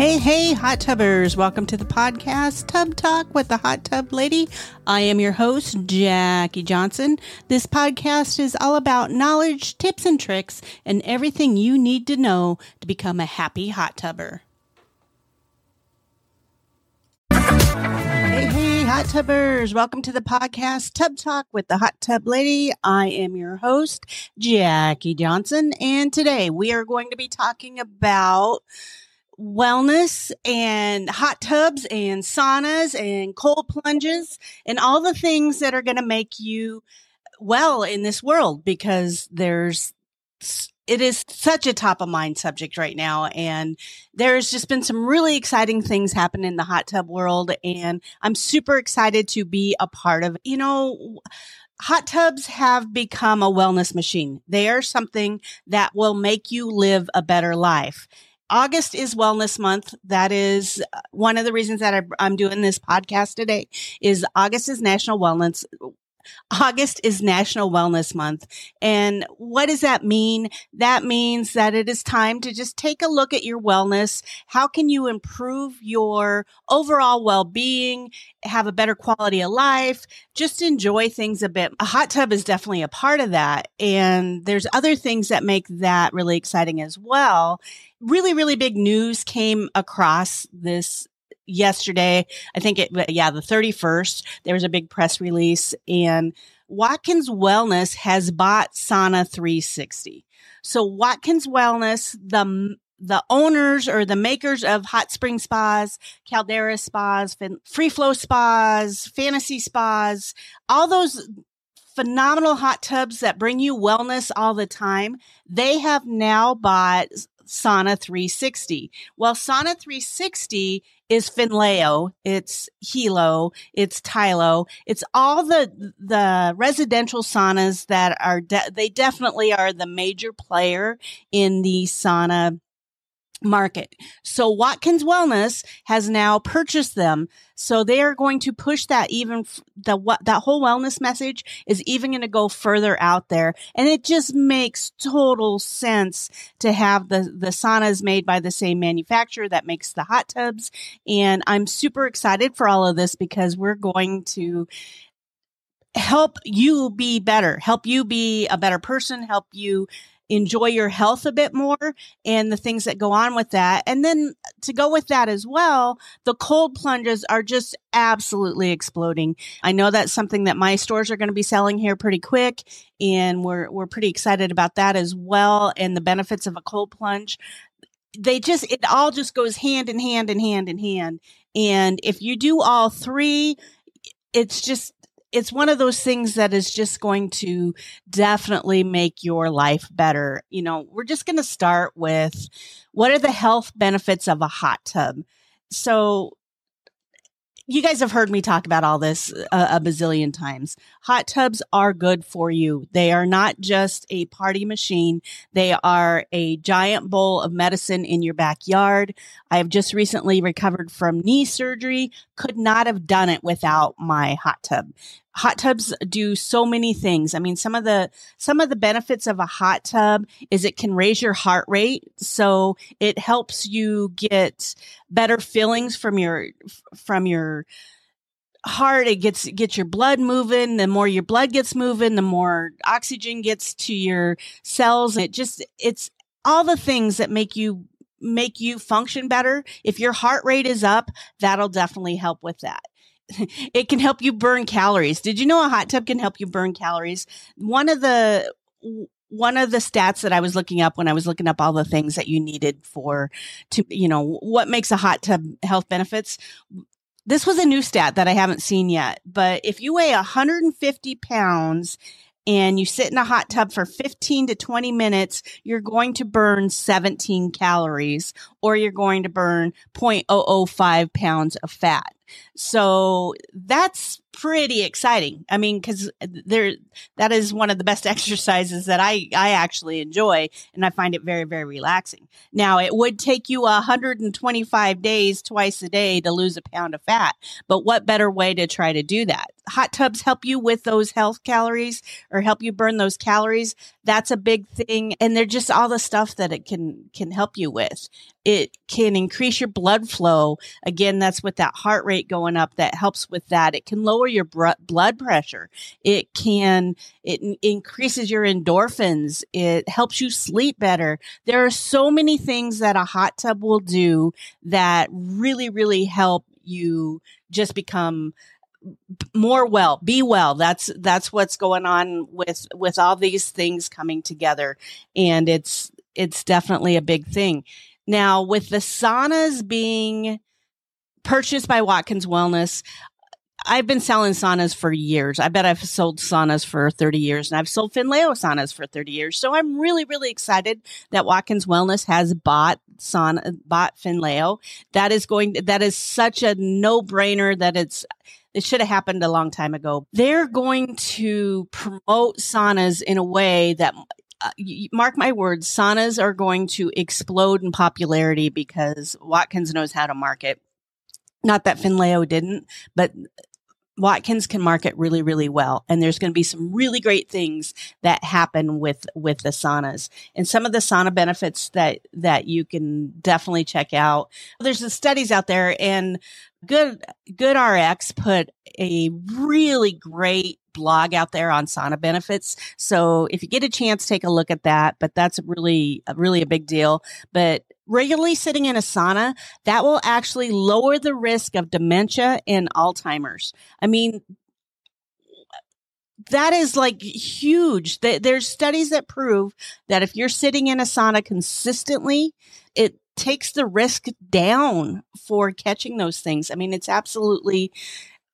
Hey, hey, hot tubbers. Welcome to the podcast Tub Talk with the Hot Tub Lady. I am your host, Jackie Johnson. This podcast is all about knowledge, tips, and tricks, and everything you need to know to become a happy hot tubber. Hey, hey, hot tubbers. Welcome to the podcast Tub Talk with the Hot Tub Lady. I am your host, Jackie Johnson, and today we are going to be talking about wellness and hot tubs and saunas and cold plunges and all the things that are going to make you well in this world because there's it is such a top of mind subject right now and there's just been some really exciting things happen in the hot tub world and I'm super excited to be a part of you know hot tubs have become a wellness machine. They are something that will make you live a better life. August is Wellness Month. That is uh, one of the reasons that I, am doing this podcast today. Is August is National Wellness August is National Wellness Month. And what does that mean? That means that it is time to just take a look at your wellness. How can you improve your overall well-being, have a better quality of life, just enjoy things a bit. A hot tub is definitely a part of that. And there's other things that make that really exciting as well. Really, really big news came across this yesterday. I think it, yeah, the 31st, there was a big press release and Watkins Wellness has bought Sauna 360. So Watkins Wellness, the the owners or the makers of hot spring spas, caldera spas, free flow spas, fantasy spas, all those phenomenal hot tubs that bring you wellness all the time. They have now bought Sauna 360. Well, Sauna 360 is Finnleo, it's Helo, it's Tylo, it's all the the residential saunas that are de- they definitely are the major player in the sauna market. So Watkins Wellness has now purchased them. So they are going to push that even the what that whole wellness message is even going to go further out there. And it just makes total sense to have the the saunas made by the same manufacturer that makes the hot tubs. And I'm super excited for all of this because we're going to help you be better, help you be a better person, help you enjoy your health a bit more and the things that go on with that. And then to go with that as well, the cold plunges are just absolutely exploding. I know that's something that my stores are going to be selling here pretty quick and we're we're pretty excited about that as well and the benefits of a cold plunge. They just it all just goes hand in hand and hand in hand. And if you do all three, it's just it's one of those things that is just going to definitely make your life better. You know, we're just going to start with what are the health benefits of a hot tub? So you guys have heard me talk about all this a, a, bazillion times. Hot tubs are good for you. They are not just a party machine. They are a giant bowl of medicine in your backyard. I have just recently recovered from knee surgery. Could not have done it without my hot tub hot tubs do so many things. I mean, some of the, some of the benefits of a hot tub is it can raise your heart rate. So it helps you get better feelings from your, from your, heart. It gets gets your blood moving. The more your blood gets moving the more oxygen gets to your cells. It just it's all the things that make you make you function better. If your heart rate is up that'll definitely help with that it can help you burn calories. Did you know a hot tub can help you burn calories? One of the one of the stats that I was looking up when I was looking up all the things that you needed for to you know what makes a hot tub health benefits. This was a new stat that I haven't seen yet, but if you weigh 150 pounds and you sit in a hot tub for 15 to 20 minutes, you're going to burn 17 calories or you're going to burn 0.005 pounds of fat. So that's pretty exciting. I mean, cause there, that is one of the best exercises that I, I actually enjoy and I find it very, very relaxing. Now it would take you 125 days twice a day to lose a pound of fat, but what better way to try to do that? Hot tubs help you with those health calories or help you burn those calories. That's a big thing. And they're just all the stuff that it can, can help you with. It can increase your blood flow. Again, that's with that heart rate going up that helps with that. It can lower your br- blood pressure. It can, it n- increases your endorphins. It helps you sleep better. There are so many things that a hot tub will do that really, really help you just become more well be well that's that's what's going on with with all these things coming together and it's it's definitely a big thing now with the saunas being purchased by watkins wellness I've been selling saunas for years. I bet I've sold saunas for 30 years and I've sold Finnleo saunas for 30 years. So I'm really, really excited that Watkins Wellness has bought sauna, bought Finnleo. That is going, that is such a no brainer that it's, it should have happened a long time ago. They're going to promote saunas in a way that uh, mark my words, saunas are going to explode in popularity because Watkins knows how to market. Not that Finnleo didn't, but Watkins can market really, really well. And there's going to be some really great things that happen with, with the saunas and some of the sauna benefits that, that you can definitely check out. There's the studies out there and good, GoodRx put a really great blog out there on sauna benefits. So if you get a chance, take a look at that. But that's really, really a big deal. But regularly sitting in a sauna, that will actually lower the risk of dementia and Alzheimer's. I mean, that is like huge. There's studies that prove that if you're sitting in a sauna consistently, it takes the risk down for catching those things. I mean, it's absolutely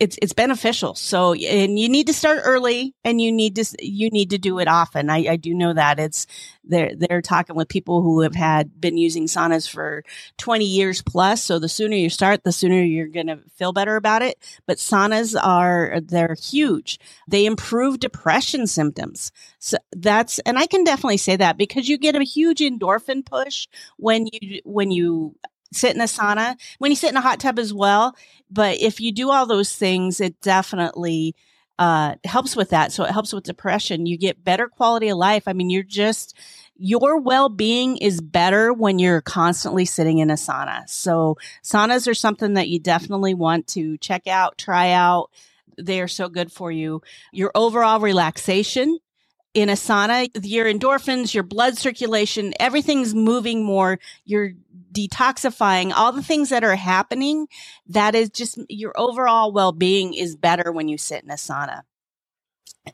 it's it's beneficial. So and you need to start early and you need to you need to do it often. I, I do know that it's they're they're talking with people who have had been using saunas for 20 years plus. So the sooner you start, the sooner you're gonna feel better about it. But saunas are they're huge. They improve depression symptoms. So that's and I can definitely say that because you get a huge endorphin push when you when you sit in a sauna, when you sit in a hot tub as well. But if you do all those things, it definitely uh, helps with that. So it helps with depression. You get better quality of life. I mean, you're just, your well-being is better when you're constantly sitting in a sauna. So saunas are something that you definitely want to check out, try out. They are so good for you. Your overall relaxation in a sauna, your endorphins, your blood circulation, everything's moving more. You're detoxifying, all the things that are happening. That is just your overall well being is better when you sit in a sauna.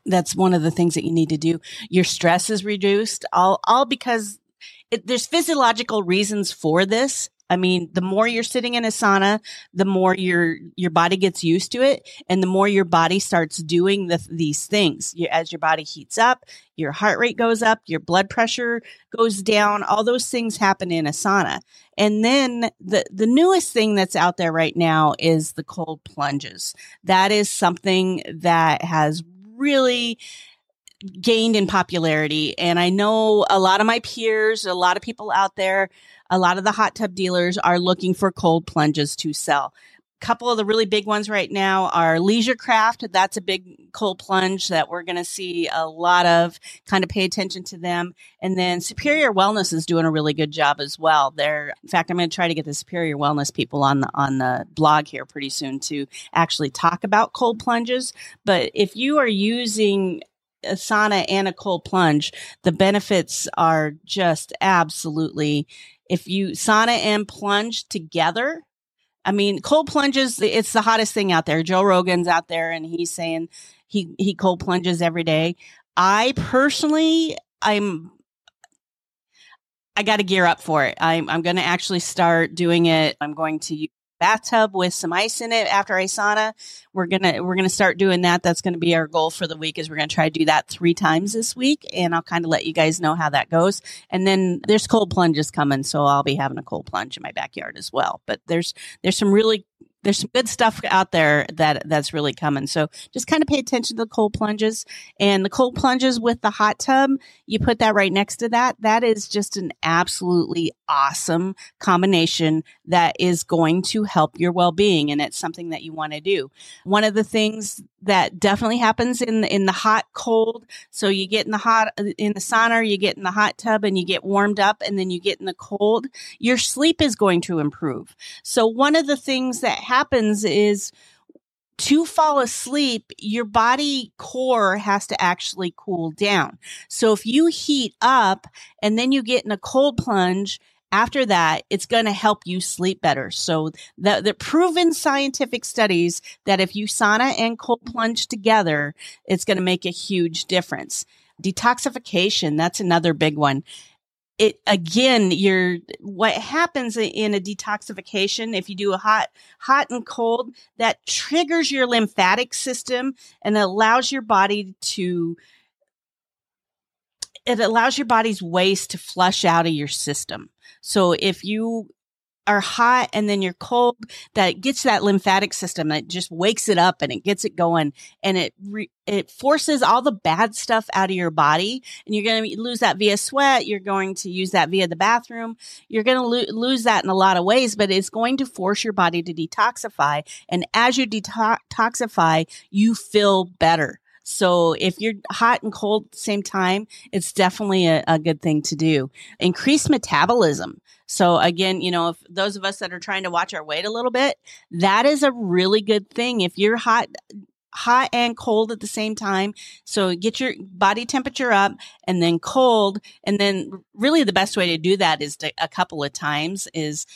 That's one of the things that you need to do. Your stress is reduced, all, all because it, there's physiological reasons for this. I mean, the more you're sitting in a sauna, the more your your body gets used to it, and the more your body starts doing the, these things. You, as your body heats up, your heart rate goes up, your blood pressure goes down. All those things happen in a sauna. And then the the newest thing that's out there right now is the cold plunges. That is something that has really gained in popularity. And I know a lot of my peers, a lot of people out there a lot of the hot tub dealers are looking for cold plunges to sell. A couple of the really big ones right now are Leisure Craft. That's a big cold plunge that we're going to see a lot of. Kind of pay attention to them. And then Superior Wellness is doing a really good job as well. They're, in fact, I'm going to try to get the Superior Wellness people on the on the blog here pretty soon to actually talk about cold plunges. But if you are using a sauna and a cold plunge, the benefits are just absolutely if you sauna and plunge together, I mean, cold plunges, it's the hottest thing out there. Joe Rogan's out there and he's saying he, he cold plunges every day. I personally, I'm, I got to gear up for it. I'm, I'm going to actually start doing it. I'm going to bathtub with some ice in it after I sauna. We're gonna we're gonna start doing that. That's gonna be our goal for the week. Is we're gonna try to do that three times this week, and I'll kind of let you guys know how that goes. And then there's cold plunges coming, so I'll be having a cold plunge in my backyard as well. But there's there's some really there's some good stuff out there that that's really coming. So just kind of pay attention to the cold plunges and the cold plunges with the hot tub. You put that right next to that. That is just an absolutely awesome combination that is going to help your well-being. And it's something that you want to do. One of the things that definitely happens in in the hot cold. So you get in the hot, in the sauna, you get in the hot tub and you get warmed up and then you get in the cold. Your sleep is going to improve. So one of the things that happens is to fall asleep, your body core has to actually cool down. So if you heat up and then you get in a cold plunge, after that, it's going to help you sleep better. So the, the proven scientific studies that if you sauna and cold plunge together, it's going to make a huge difference. Detoxification, that's another big one it again you're what happens in a detoxification if you do a hot hot and cold that triggers your lymphatic system and allows your body to it allows your body's waste to flush out of your system. So if you are hot and then you're cold that gets that lymphatic system that just wakes it up and it gets it going and it re- it forces all the bad stuff out of your body and you're going to lose that via sweat you're going to use that via the bathroom you're going to lo- lose that in a lot of ways but it's going to force your body to detoxify and as you detoxify you feel better so if you're hot and cold at the same time, it's definitely a, a, good thing to do. Increase metabolism. So again, you know, if those of us that are trying to watch our weight a little bit, that is a really good thing. If you're hot, hot and cold at the same time. So get your body temperature up and then cold. And then really the best way to do that is to, a couple of times is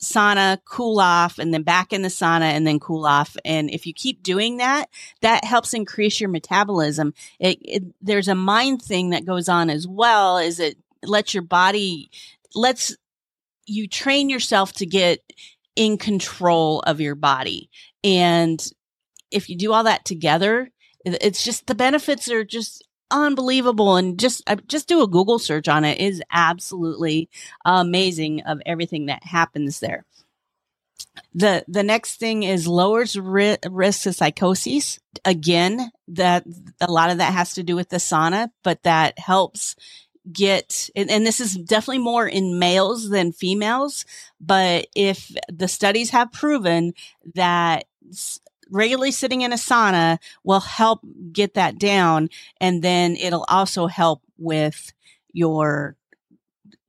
sauna, cool off, and then back in the sauna and then cool off. And if you keep doing that, that helps increase your metabolism. It, it, there's a mind thing that goes on as well, is it lets your body, lets you train yourself to get in control of your body. And if you do all that together, it's just the benefits are just unbelievable. And just uh, just do a google search on it. it is absolutely amazing of everything that happens there. The the next thing is lowers ri- risk of psychosis. Again that a lot of that has to do with the sauna but that helps get, and, and, this is definitely more in males than females, but if the studies have proven that regularly sitting in a sauna will help get that down, and then it'll also help with your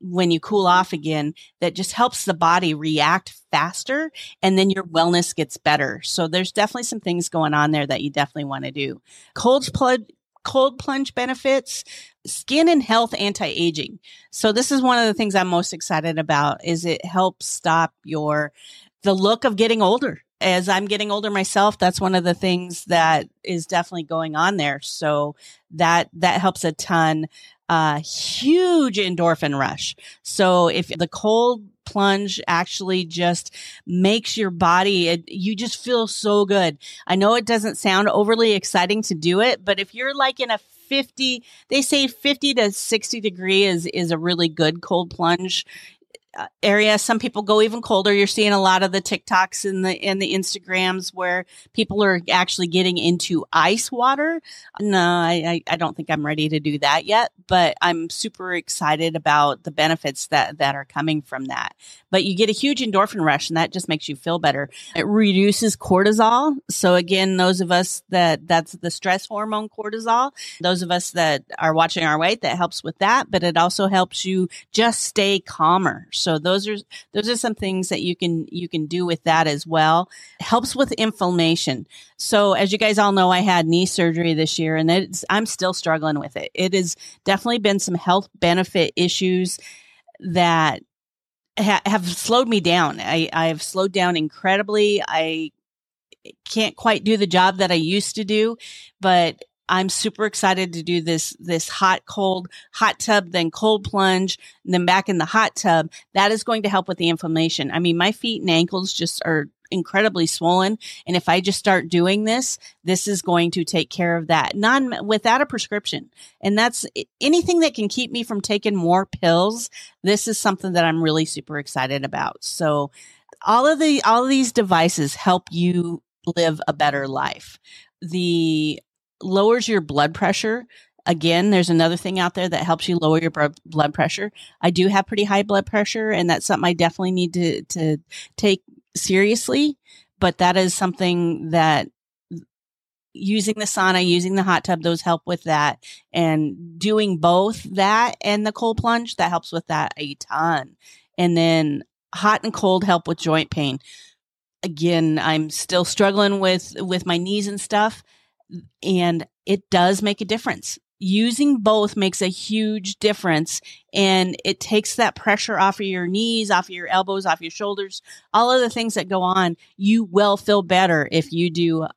when you cool off again that just helps the body react faster and then your wellness gets better. So there's definitely some things going on there that you definitely want to do. Cold plunge cold plunge benefits skin and health anti-aging. So this is one of the things i'm most excited about is it helps stop your the look of getting older as i'm getting older myself that's one of the things that is definitely going on there so that that helps a ton uh huge endorphin rush so if the cold plunge actually just makes your body, it, you just feel so good. I know it doesn't sound overly exciting to do it, but if you're like in a 50, they say 50 to 60 degree is, is a really good cold plunge. Uh, area. Some people go even colder. You're seeing a lot of the TikToks and the and the Instagrams where people are actually getting into ice water. No, I, I don't think I'm ready to do that yet, but I'm super excited about the benefits that that are coming from that. But you get a huge endorphin rush, and that just makes you feel better. It reduces cortisol. So again, those of us that that's the stress hormone cortisol. Those of us that are watching our weight, that helps with that. But it also helps you just stay calmer. So those are those are some things that you can you can do with that as well. helps with inflammation. So as you guys all know, I had knee surgery this year, and I'm still struggling with it. It has definitely been some health benefit issues that ha- have slowed me down. I, I've slowed down incredibly. I can't quite do the job that I used to do, but I'm super excited to do this, this hot, cold, hot tub, then cold plunge, and then back in the hot tub. That is going to help with the inflammation. I mean, my feet and ankles just are incredibly swollen. And if I just start doing this, this is going to take care of that non without a prescription. And that's anything that can keep me from taking more pills. This is something that I'm really super excited about. So all of the all of these devices help you live a better life. The lowers your blood pressure. Again, there's another thing out there that helps you lower your blood pressure. I do have pretty high blood pressure, and that's something I definitely need to to take seriously. But that is something that using the sauna, using the hot tub, those help with that. And doing both that and the cold plunge, that helps with that a ton. And then hot and cold help with joint pain. Again, I'm still struggling with with my knees and stuff and it does make a difference. Using both makes a huge difference and it takes that pressure off of your knees, off of your elbows, off your shoulders, all of the things that go on. You will feel better if you do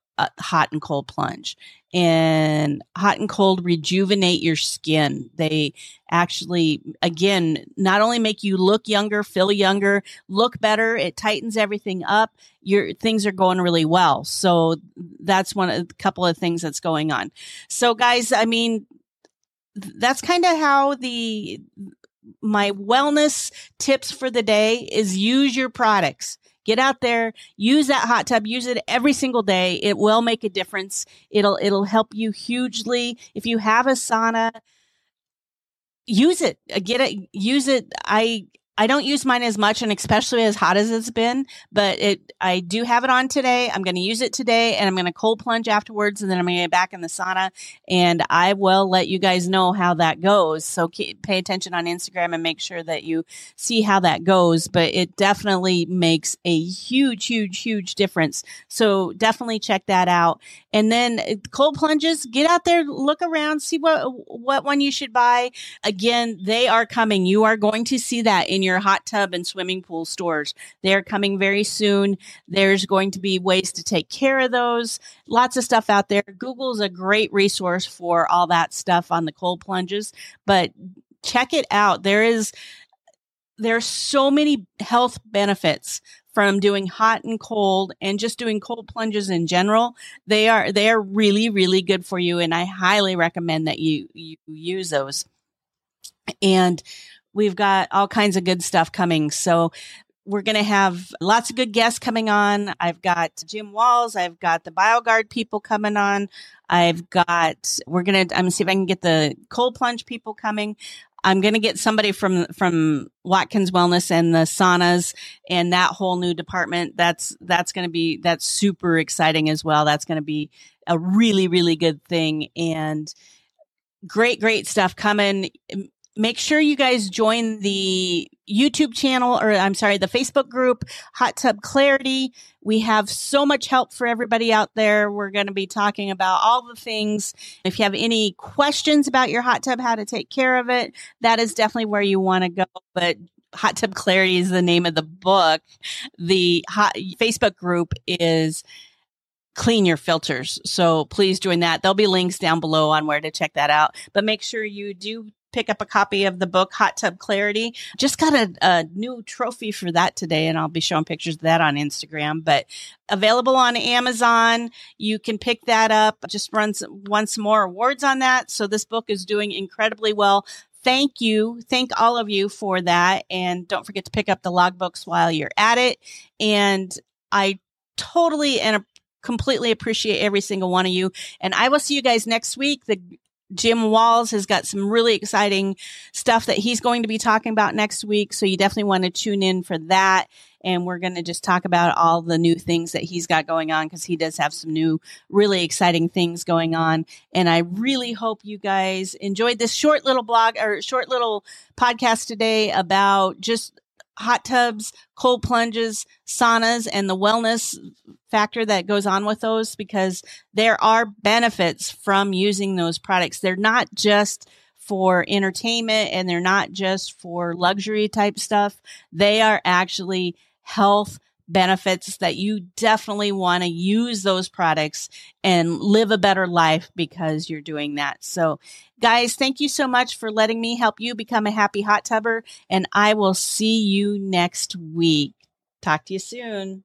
hot and cold plunge and hot and cold rejuvenate your skin. They actually, again, not only make you look younger, feel younger, look better, it tightens everything up. Your things are going really well. So that's one of a couple of things that's going on. So guys, I mean, that's kind of how the my wellness tips for the day is use your products Get out there, use that hot tub, use it every single day. It will make a difference. It'll it'll help you hugely. If you have a sauna, use it. Get it. Use it. I I don't use mine as much and especially as hot as it's been, but it, I do have it on today. I'm going to use it today and I'm going to cold plunge afterwards and then I'm going to get back in the sauna and I will let you guys know how that goes. So keep, pay attention on Instagram and make sure that you see how that goes, but it definitely makes a huge, huge, huge difference. So definitely check that out. And then uh, cold plunges, get out there, look around, see what, what one you should buy. Again, they are coming. You are going to see that in your hot tub and swimming pool stores. They're coming very soon. There's going to be ways to take care of those. Lots of stuff out there. Google's a great resource for all that stuff on the cold plunges, but check it out. There is, there's so many health benefits from doing hot and cold and just doing cold plunges in general. They are, they are really, really good for you. And I highly recommend that you, you use those. And we've got all kinds of good stuff coming. So we're going to have lots of good guests coming on. I've got Jim Walls. I've got the BioGuard people coming on. I've got, we're going to, I'm going to see if I can get the cold plunge people coming. I'm going to get somebody from, from Watkins Wellness and the saunas and that whole new department. That's, that's going to be, that's super exciting as well. That's going to be a really, really good thing. And, great, great stuff coming make sure you guys join the YouTube channel or I'm sorry, the Facebook group, Hot Tub Clarity. We have so much help for everybody out there. We're going to be talking about all the things. If you have any questions about your hot tub, how to take care of it, that is definitely where you want to go. But Hot Tub Clarity is the name of the book. The hot Facebook group is clean your filters. So please join that. There'll be links down below on where to check that out. But make sure you do pick up a copy of the book Hot Tub Clarity. Just got a, a, new trophy for that today, and I'll be showing pictures of that on Instagram. But available on Amazon, you can pick that up. Just runs some more awards on that, so this book is doing incredibly well. Thank you, thank all of you for that, and don't forget to pick up the logbooks while you're at it. And I totally and completely appreciate every single one of you. And I will see you guys next week. The Jim Walls has got some really exciting stuff that he's going to be talking about next week. So you definitely want to tune in for that. And we're going to just talk about all the new things that he's got going on because he does have some new, really exciting things going on. And I really hope you guys enjoyed this short little blog or short little podcast today about just hot tubs, cold plunges, saunas, and the wellness factor that goes on with those because there are benefits from using those products. They're not just for entertainment and they're not just for luxury type stuff. They are actually health benefits that you definitely want to use those products and live a better life because you're doing that. So guys, thank you so much for letting me help you become a happy hot tubber and I will see you next week. Talk to you soon.